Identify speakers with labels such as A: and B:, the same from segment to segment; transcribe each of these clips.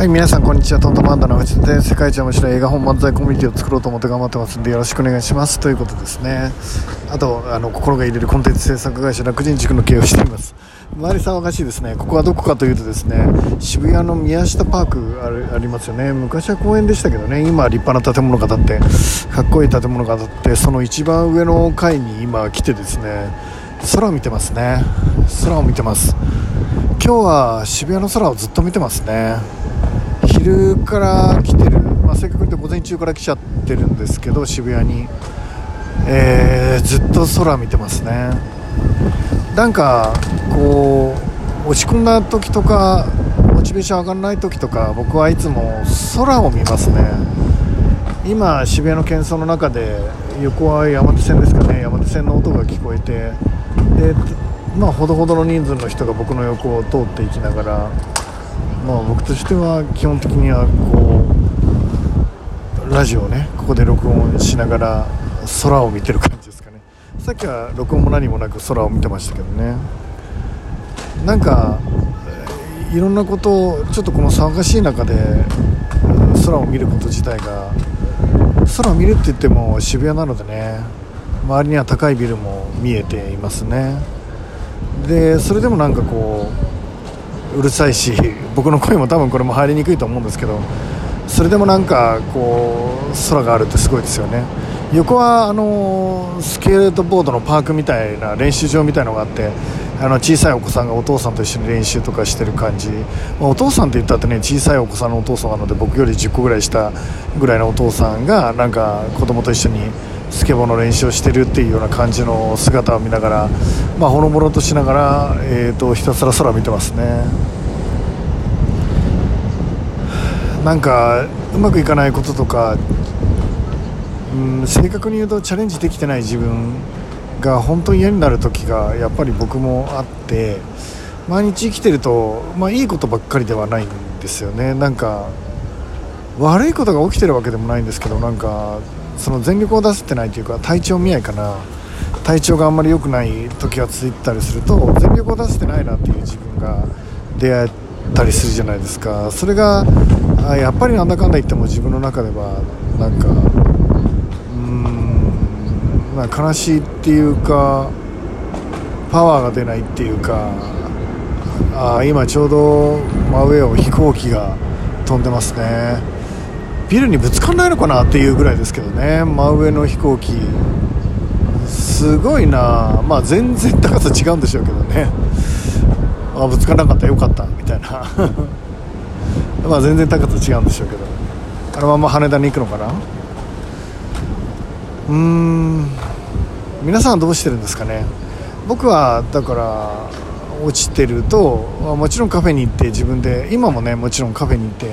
A: はい、皆さんこんにちは。トントマンダの藤田で世界一面白い映画本漫才コミュニティを作ろうと思って頑張ってますんでよろしくお願いしますということですね。あと、あの、心が入れるコンテンツ制作会社楽人塾の経営をしています。周り騒がしいですね。ここはどこかというとですね、渋谷の宮下パークあるありますよね。昔は公園でしたけどね、今は立派な建物が建って、かっこいい建物が建って、その一番上の階に今来てですね、空を見てますね。空を見てます。今日は渋谷の空をずっと見てますね。昼から来てる、まあ、正確に言うと午前中から来ちゃってるんですけど渋谷に、えー、ずっと空見てますね。なんかこう落ち込んだ時とかモチベーション上がらない時とか僕はいつも空を見ますね。今渋谷の喧騒の中で横は山手線ですかね。山手線の音が聞こえて。でまあほどほどの人数の人が僕の横を通っていきながらまあ、僕としては基本的にはこうラジオをねここで録音しながら空を見てる感じですかね。さっきは録音も何もなく空を見てましたけどね。なんかいろんなことをちょっとこの騒がしい中で空を見ること自体が空を見るって言っても渋谷なのでね周りには高いビルも見えていますね。でそれでもなんかこううるさいし僕の声も多分これも入りにくいと思うんですけどそれでもなんかこう空があるってすごいですよね。横はあのスケートボードのパークみたいな練習場みたいのがあってあの小さいお子さんがお父さんと一緒に練習とかしてる感じ、まあ、お父さんって言ったってね小さいお子さんのお父さんなので僕より10個ぐらいしたぐらいのお父さんがなんか子供と一緒にスケボーの練習をしてるっていうような感じの姿を見ながら、まあ、ほのぼのとしながら、えーと、ひたすら空見てますね。なんかうまくいかないこととか、うん、正確に言うとチャレンジできてない自分が本当に嫌になる時がやっぱり僕もあって毎日生きてると、まあ、いいことばっかりではないんですよね。なんか悪いことが起きてるわけでもないんですけどなんかその全力を出せてないというか体調見合いかな体調があんまり良くない時が続いたりすると全力を出せてないなっていう自分が出会えたりするじゃないですか。それがやっぱりなんだかんだ言っても自分の中ではなんかうーん、まあ、悲しいっていうかパワーが出ないっていうかあ今ちょうど真上を飛行機が飛んでますね。ビルにぶつかんないのかなっていうぐらいですけどね。真上の飛行機。すごいな。まあ全然高さ違うんでしょうけどね。あぶつからなかった。よかった。みたいな。まあ全然高さ違うんでしょうけど。あのまま羽田に行くのかな。うーん。皆さんどうしてるんですかね。僕はだから落ちてるともちろんカフェに行って自分で今もねもちろんカフェに行って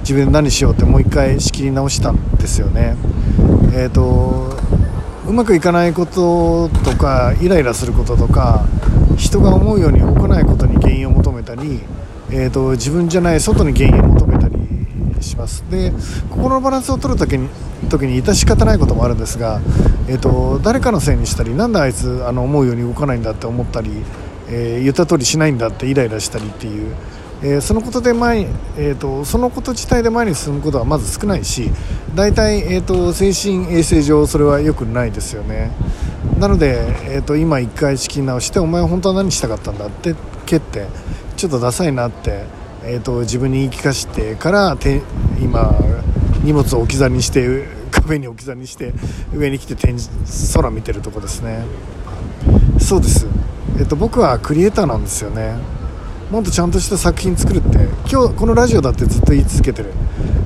A: 自分で何しようってもう一回仕切り直したんですよね。えっ、ー、とうまくいかないこととかイライラすることとか人が思うように動かないことに原因を求めたり、えーと、自分じゃない外に原因を求めたりします。で心のバランスを取る時に時に致し方ないこともあるんですが、えーと誰かのせいにしたりなんであいつあの思うように動かないんだって思ったりえー、言った通りしないんだってイライラしたりっていう、えー、そのことで前、えーと、そのこと自体で前に進むことはまず少ないし大体、えーと、精神衛生上それは良くないですよね。なので、えーと、今一回仕切り直してお前本当は何したかったんだって蹴ってちょっとダサいなって、えー、と自分に言い聞かせてからて今荷物を置き去りにして壁に置き去りにして上に来て天空見てるとこですね。そうです。えっと、僕はクリエイターなんですよね。もっとちゃんとした作品作るって今日このラジオだってずっと言い続けてる、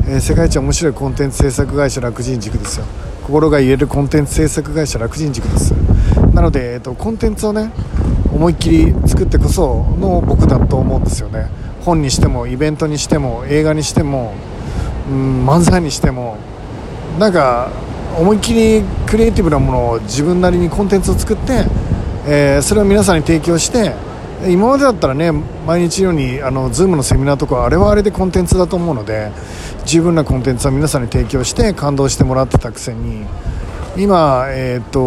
A: えー、世界一面白いコンテンツ制作会社楽人塾ですよ。心が言えるコンテンツ制作会社楽人塾です。なので、えっと、コンテンツをね思いっきり作ってこその僕だと思うんですよね。本にしてもイベントにしても映画にしても、うん、漫才にしても。なんか思いっきりクリエイティブなものを自分なりにコンテンツを作ってえー、それを皆さんに提供して今までだったらね毎日のようにあの Zoom のセミナーとかあれはあれでコンテンツだと思うので十分なコンテンツを皆さんに提供して感動してもらってたくせに今、えーと、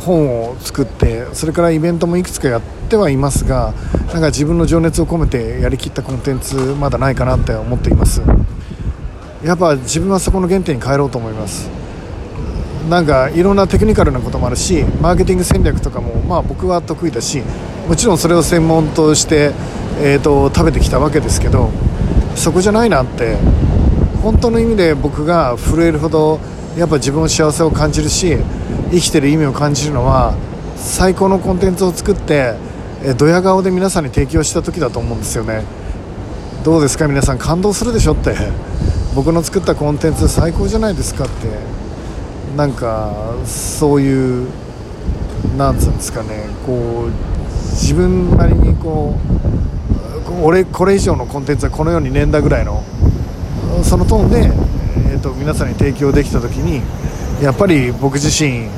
A: 本を作ってそれからイベントもいくつかやってはいますがなんか自分の情熱を込めてやりきったコンテンツまだないかなって思っています。やっぱ自分はそこの原点に帰ろうと思います。なんかいろんなテクニカルなこともあるしマーケティング戦略とかもまあ僕は得意だしもちろんそれを専門として、えーと食べてきたわけですけどそこじゃないなって本当の意味で僕が震えるほどやっぱ自分の幸せを感じるし生きてる意味を感じるのは最高のコンテンツを作ってドヤ顔で皆さんに提供した時だと思うんですよね。どうですか？皆さん感動するでしょって。僕の作ったコンテンツ最高じゃないですかって。なんかそういうなんつうんですかねこう自分なりにこう俺これ以上のコンテンツはこの世にねんだぐらいのそのトーンでえーと、皆さんに提供できた時にやっぱり僕自身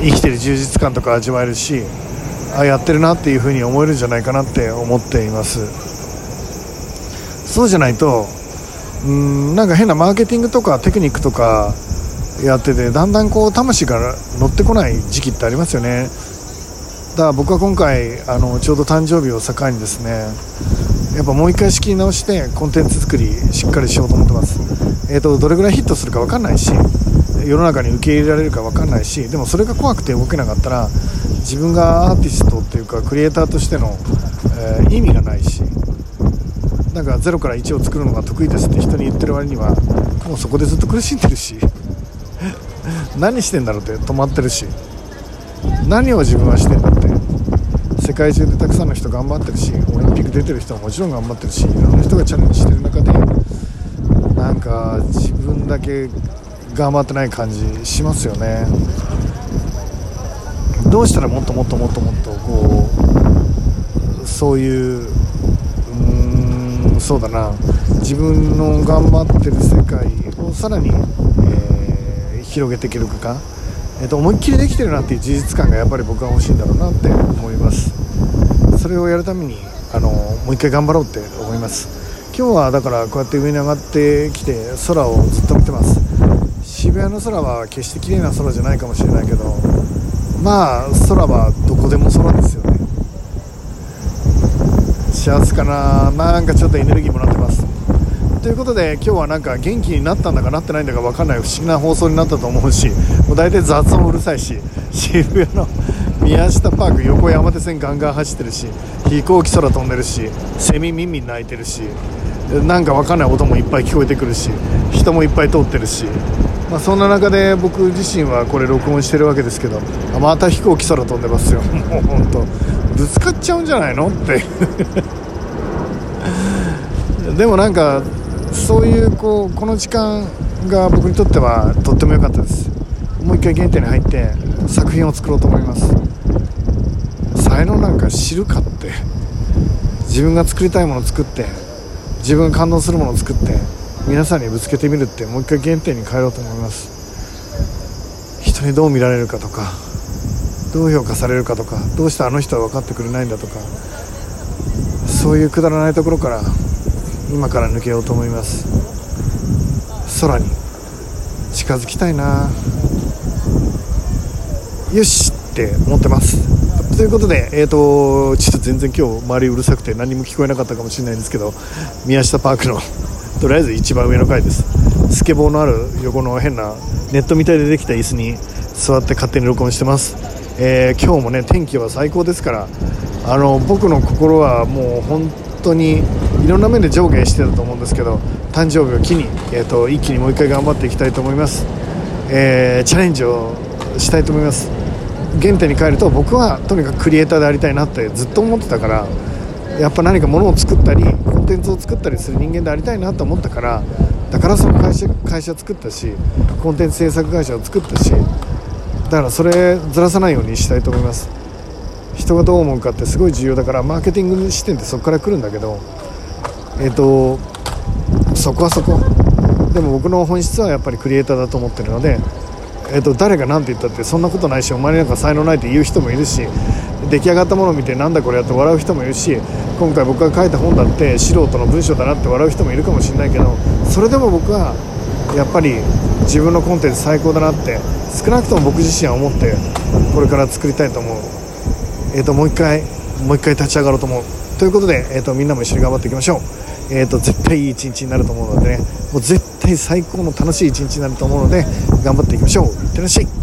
A: 生きてる充実感とか味わえるしあやってるなっていうふうに思えるんじゃないかなって思っています。そうじゃないとうんなんか変なマーケティングとかテクニックとかやっててだんだんこう魂が乗ってこない時期ってありますよね。だから僕は今回あのちょうど誕生日を境にですねやっぱもう一回仕切り直してコンテンツ作りしっかりしようと思ってます。えーと、どれぐらいヒットするか分かんないし世の中に受け入れられるか分かんないしでもそれが怖くて動けなかったら自分がアーティストっていうかクリエイターとしての、えー、意味がないしなんか0から1を作るのが得意ですって人に言ってる割にはもうそこでずっと苦しんでるし。何してんだろうって止まってるし何を自分はしてんだって世界中でたくさんの人頑張ってるしオリンピック出てる人ももちろん頑張ってるしいろんな人がチャレンジしてる中でなんか自分だけ頑張ってない感じしますよね。どうしたらもっともっともっともっとこうそういううんそうだな。自分の頑張ってる世界をさらに、広げていけるか、えー、と思いっきりできてるなっていう事実感がやっぱり僕は欲しいんだろうなって思います。それをやるためにあのもう一回頑張ろうって思います。今日はだからこうやって上に上がってきて空をずっと見てます。渋谷の空は決して綺麗な空じゃないかもしれないけどまあ空はどこでも空ですよね。幸せかな。なんかちょっとエネルギーもらってます。ということで今日はなんか元気になったんだかなってないんだか分かんない不思議な放送になったと思うしもう大体雑音うるさいし渋谷の 宮下パーク横山手線ガンガン走ってるし飛行機空飛んでるしセミ耳鳴いてるしなんか分かんない音もいっぱい聞こえてくるし人もいっぱい通ってるし、まあ、そんな中で僕自身はこれ録音してるわけですけどまた飛行機空飛んでますよ。もう本当ぶつかっちゃうんじゃないの？って でもなんかそういうこうこの時間が僕にとってはとっても良かったです。もう一回原点に入って作品を作ろうと思います。才能なんか知るかって。自分が作りたいものを作って自分が感動するものを作って皆さんにぶつけてみるってもう一回原点に帰ろうと思います。人にどう見られるかとかどう評価されるかとかどうしてあの人は分かってくれないんだとかそういうくだらないところから今から抜けようと思います。空に。近づきたいな。よしって思ってます。ということで、えーと、ちょっと全然今日周りうるさくて何も聞こえなかったかもしれないんですけど宮下パークのとりあえず一番上の階です。スケボーのある横の変なネットみたいでできた椅子に座って勝手に録音してます、えー、今日もね天気は最高ですからあの僕の心はもう本当にいろんな面で上下してたと思うんですけど誕生日を機に、えーと一気にもう一回頑張っていきたいと思います、えー、チャレンジをしたいと思います。原点に帰ると僕はとにかくクリエイターでありたいなってずっと思ってたからやっぱ何かものを作ったりコンテンツを作ったりする人間でありたいなと思ったからだからその会社会社作ったしコンテンツ制作会社を作ったしだからそれずらさないようにしたいと思います。人がどう思うかってすごい重要だからマーケティング視点ってそこから来るんだけどえっ、ー、とそこはそこ。でも僕の本質はやっぱりクリエイターだと思ってるのでえーと、誰が何て言ったってそんなことないしお前なんか才能ないって言う人もいるし出来上がったものを見てなんだこれやって笑う人もいるし今回僕が書いた本だって素人の文章だなって笑う人もいるかもしれないけどそれでも僕はやっぱり自分のコンテンツ最高だなって少なくとも僕自身は思ってこれから作りたいと思う、えーと、もう一回もう一回立ち上がろうと思う。ということで、えーと、みんなも一緒に頑張っていきましょう、えーと、絶対いい一日になると思うのでね。もう絶対最高の楽しい一日になると思うので頑張っていきましょう。いってらっしゃい。